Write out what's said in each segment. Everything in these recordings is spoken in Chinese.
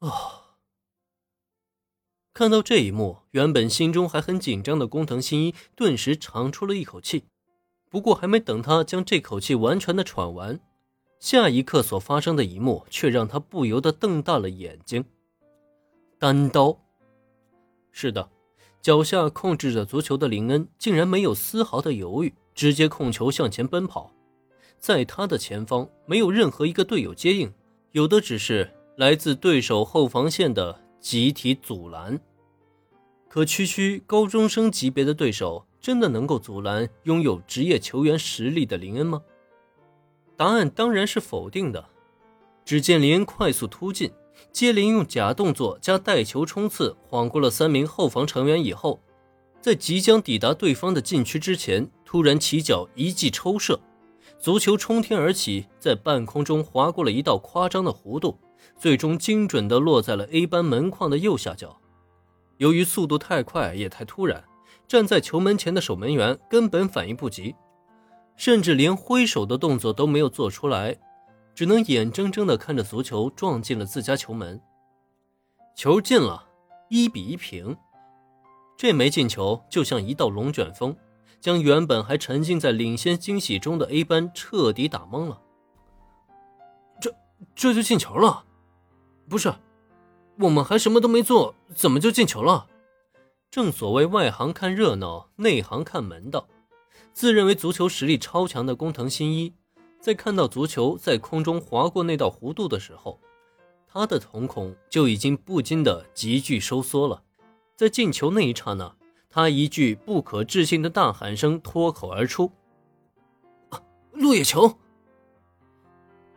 啊！看到这一幕，原本心中还很紧张的工藤新一顿时长出了一口气。不过，还没等他将这口气完全的喘完，下一刻所发生的一幕却让他不由得瞪大了眼睛。单刀，是的，脚下控制着足球的林恩竟然没有丝毫的犹豫，直接控球向前奔跑。在他的前方，没有任何一个队友接应，有的只是来自对手后防线的集体阻拦。可区区高中生级别的对手，真的能够阻拦拥有职业球员实力的林恩吗？答案当然是否定的。只见林恩快速突进，接连用假动作加带球冲刺，晃过了三名后防成员以后，在即将抵达对方的禁区之前，突然起脚一记抽射。足球冲天而起，在半空中划过了一道夸张的弧度，最终精准地落在了 A 班门框的右下角。由于速度太快也太突然，站在球门前的守门员根本反应不及，甚至连挥手的动作都没有做出来，只能眼睁睁地看着足球撞进了自家球门。球进了，一比一平。这枚进球就像一道龙卷风。将原本还沉浸在领先惊喜中的 A 班彻底打懵了。这这就进球了？不是，我们还什么都没做，怎么就进球了？正所谓外行看热闹，内行看门道。自认为足球实力超强的工藤新一，在看到足球在空中划过那道弧度的时候，他的瞳孔就已经不禁的急剧收缩了。在进球那一刹那。他一句不可置信的大喊声脱口而出：“啊，落叶球！”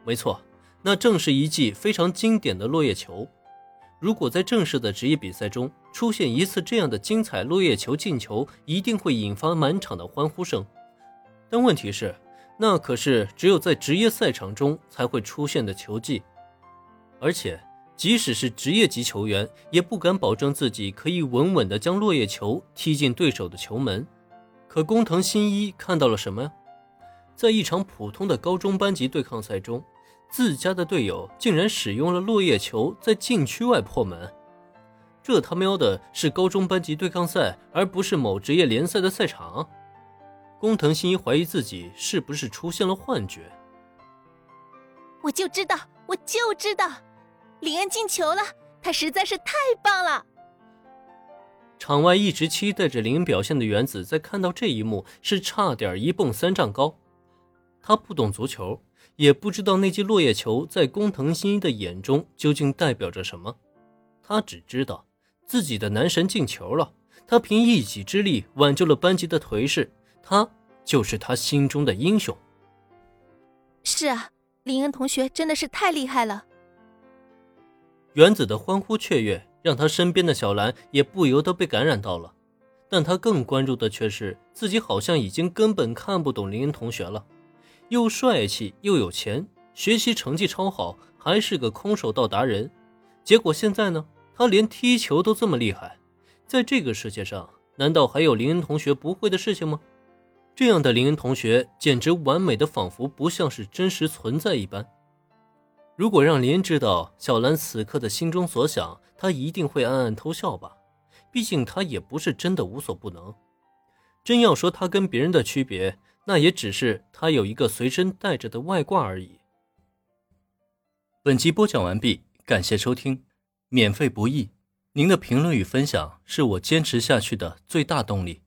没错，那正是一记非常经典的落叶球。如果在正式的职业比赛中出现一次这样的精彩落叶球进球，一定会引发满场的欢呼声。但问题是，那可是只有在职业赛场中才会出现的球技，而且。即使是职业级球员，也不敢保证自己可以稳稳地将落叶球踢进对手的球门。可工藤新一看到了什么呀？在一场普通的高中班级对抗赛中，自家的队友竟然使用了落叶球在禁区外破门。这他喵的是高中班级对抗赛，而不是某职业联赛的赛场。工藤新一怀疑自己是不是出现了幻觉。我就知道，我就知道。林恩进球了，他实在是太棒了。场外一直期待着林恩表现的原子，在看到这一幕是差点一蹦三丈高。他不懂足球，也不知道那记落叶球在工藤新一的眼中究竟代表着什么。他只知道自己的男神进球了，他凭一己之力挽救了班级的颓势，他就是他心中的英雄。是啊，林恩同学真的是太厉害了。原子的欢呼雀跃，让他身边的小兰也不由得被感染到了。但他更关注的却是自己好像已经根本看不懂林恩同学了。又帅气又有钱，学习成绩超好，还是个空手道达人。结果现在呢，他连踢球都这么厉害。在这个世界上，难道还有林恩同学不会的事情吗？这样的林恩同学，简直完美的仿佛不像是真实存在一般。如果让林恩知道小兰此刻的心中所想，他一定会暗暗偷笑吧。毕竟他也不是真的无所不能。真要说他跟别人的区别，那也只是他有一个随身带着的外挂而已。本集播讲完毕，感谢收听，免费不易，您的评论与分享是我坚持下去的最大动力。